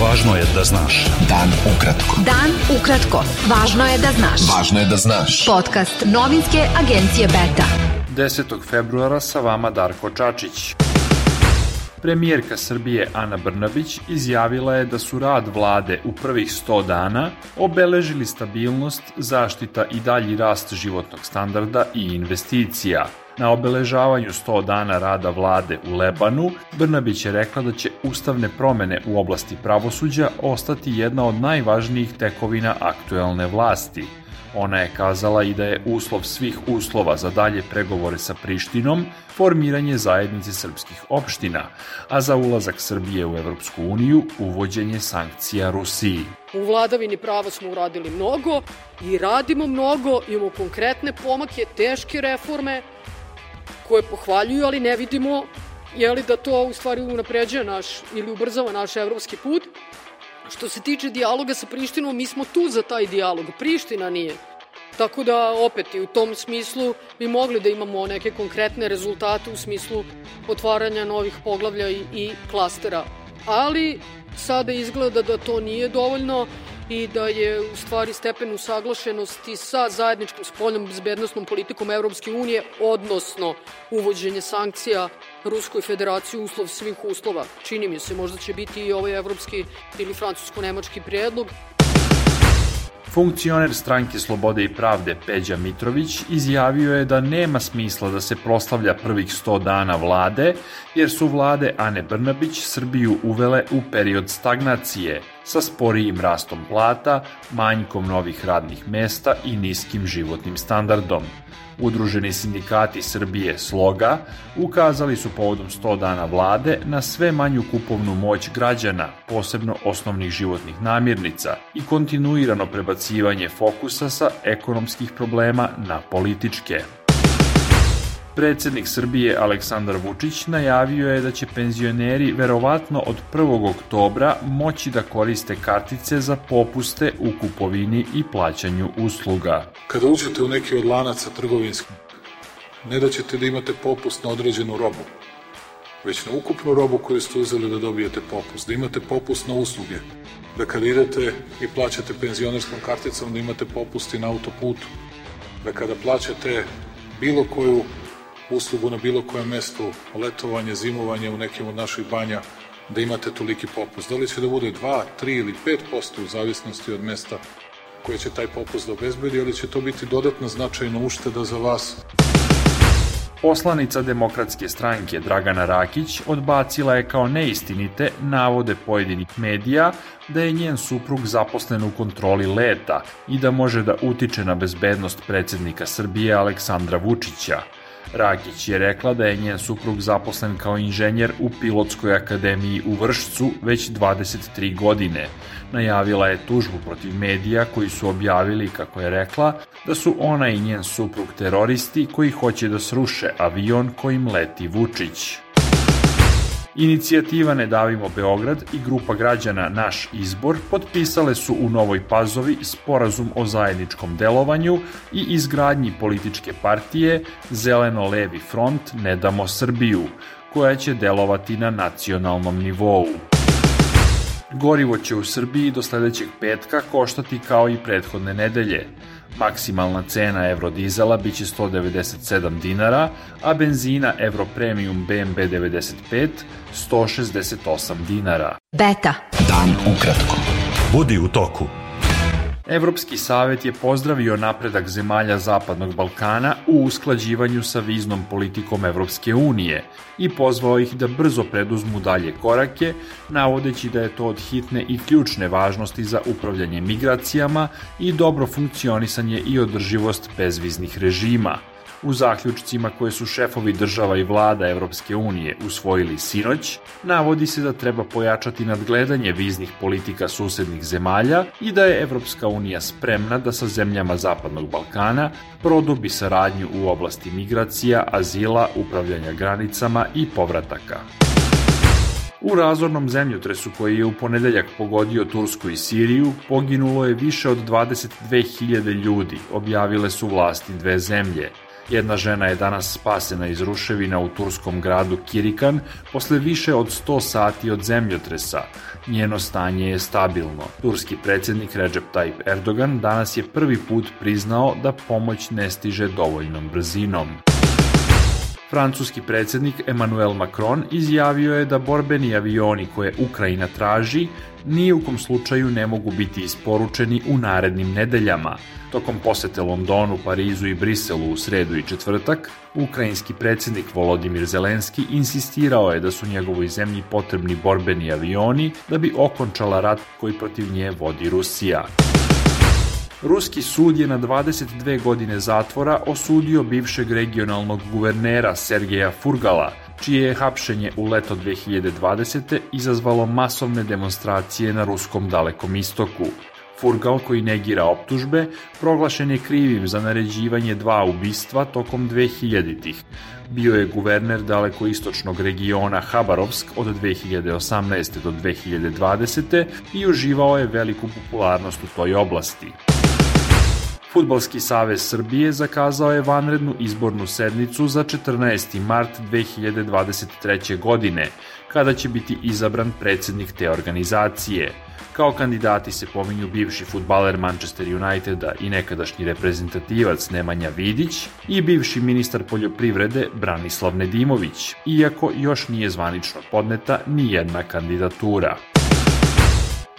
Važno je da znaš. Dan ukratko. Dan ukratko. Važno je da znaš. Važno je da znaš. Podcast novinske agencije Beta. 10. februara sa vama Darko Čačić. Premijerka Srbije Ana Brnabić izjavila je da su rad vlade u prvih 100 dana obeležili stabilnost, zaštita i dalji rast životnog standarda i investicija. Na obeležavanju 100 dana rada vlade u Lebanu, Brnabić je rekla da će ustavne promene u oblasti pravosuđa ostati jedna od najvažnijih tekovina aktuelne vlasti – Ona je kazala i da je uslov svih uslova za dalje pregovore sa Prištinom formiranje zajednice srpskih opština, a za ulazak Srbije u Evropsku uniju uvođenje sankcija Rusiji. U vladavini prava smo uradili mnogo i radimo mnogo, imamo konkretne pomake, teške reforme koje pohvaljuju, ali ne vidimo je li da to u stvari unapređuje naš ili ubrzava naš evropski put. Što se tiče dijaloga sa Prištinom, mi smo tu za taj dijalog. Priština nije. Tako da, opet, i u tom smislu bi mogli da imamo neke konkretne rezultate u smislu otvaranja novih poglavlja i, i klastera. Ali, sada izgleda da to nije dovoljno i da je u stvari stepen usaglašenosti sa zajedničkom spoljnom bezbednostnom politikom Evropske unije, odnosno uvođenje sankcija Ruskoj federaciji uslov svih uslova. Čini mi se, možda će biti i ovaj evropski ili francusko-nemački prijedlog. Funkcioner stranke Slobode i pravde Peđa Mitrović izjavio je da nema smisla da se proslavlja prvih 100 dana vlade, jer su vlade Ane Brnabić Srbiju uvele u period stagnacije, sa sporijim rastom plata, manjkom novih radnih mesta i niskim životnim standardom. Udruženi sindikati Srbije Sloga ukazali su povodom 100 dana vlade na sve manju kupovnu moć građana, posebno osnovnih životnih namirnica i kontinuirano prebacivanje fokusa sa ekonomskih problema na političke. Predsednik Srbije Aleksandar Vučić najavio je da će penzioneri verovatno od 1. oktobra moći da koriste kartice za popuste u kupovini i plaćanju usluga. Kada uđete u neki od lanaca trgovinskih, ne da ćete da imate popust na određenu robu, već na ukupnu robu koju ste uzeli da dobijete popust, da imate popust na usluge, da kada idete i plaćate penzionerskom karticom da imate popust i na autoputu, da kada plaćate bilo koju uslugu na bilo kojem mestu, letovanje, zimovanje u nekim od naših banja, da imate toliki popust. Da li će da bude 2, 3 ili 5% u zavisnosti od mesta koje će taj popust da obezbedi, ali će to biti dodatna značajna ušteda za vas. Poslanica demokratske stranke Dragana Rakić odbacila je kao neistinite navode pojedinih medija da je njen suprug zaposlen u kontroli leta i da može da utiče na bezbednost predsednika Srbije Aleksandra Vučića. Rakić je rekla da je njen suprug zaposlen kao inženjer u Pilotskoj akademiji u Vršcu već 23 godine. Najavila je tužbu protiv medija koji su objavili, kako je rekla, da su ona i njen suprug teroristi koji hoće da sruše avion kojim leti Vučić. Inicijativa Ne davimo Beograd i grupa građana Naš izbor potpisale su u Novoj Pazovi sporazum o zajedničkom delovanju i izgradnji političke partije Zeleno-levi front Ne damo Srbiju, koja će delovati na nacionalnom nivou. Gorivo će u Srbiji do sledećeg petka koštati kao i prethodne nedelje. Maksimalna cena Eurodizela biće 197 dinara, a benzina Euro Premium BMB 95 168 dinara. Beta. Dan ukratko. Budi u toku. Evropski savet je pozdravio napredak zemalja Zapadnog Balkana u usklađivanju sa viznom politikom Evropske unije i pozvao ih da brzo preduzmu dalje korake, navodeći da je to od hitne i ključne važnosti za upravljanje migracijama i dobro funkcionisanje i održivost bezviznih režima – U zaključcima koje su šefovi država i vlada Evropske unije usvojili sinoć, navodi se da treba pojačati nadgledanje viznih politika susednih zemalja i da je Evropska unija spremna da sa zemljama Zapadnog Balkana produbi saradnju u oblasti migracija, azila, upravljanja granicama i povrataka. U razornom zemljotresu koji je u ponedeljak pogodio Tursku i Siriju, poginulo je više od 22.000 ljudi, objavile su vlasti dve zemlje. Jedna žena je danas spasena iz ruševina u turskom gradu Kirikan posle više od 100 sati od zemljotresa. Njeno stanje je stabilno. Turski predsednik Recep Tayyip Erdogan danas je prvi put priznao da pomoć ne stiže dovoljnom brzinom. Francuski predsednik Emmanuel Macron izjavio je da borbeni avioni koje Ukrajina traži ni u kom slučaju ne mogu biti isporučeni u narednim nedeljama. Tokom posete Londonu, Parizu i Briselu u sredu i četvrtak, ukrajinski predsednik Volodimir Zelenski insistirao je da su njegovoj zemlji potrebni borbeni avioni da bi okončala rat koji protiv nje vodi Rusija. Ruski sud je na 22 godine zatvora osudio bivšeg regionalnog guvernera Sergeja Furgala, čije je hapšenje u leto 2020. izazvalo masovne demonstracije na ruskom dalekom istoku. Furgal, koji negira optužbe, proglašen je krivim za naređivanje dva ubistva tokom 2000-ih. Bio je guverner dalekoistočnog regiona Habarovsk od 2018. do 2020. i uživao je veliku popularnost u toj oblasti. Futbalski savez Srbije zakazao je vanrednu izbornu sednicu za 14. mart 2023. godine, kada će biti izabran predsednik te organizacije. Kao kandidati se pominju bivši futbaler Manchester Uniteda i nekadašnji reprezentativac Nemanja Vidić i bivši ministar poljoprivrede Branislav Nedimović, iako još nije zvanično podneta ni jedna kandidatura.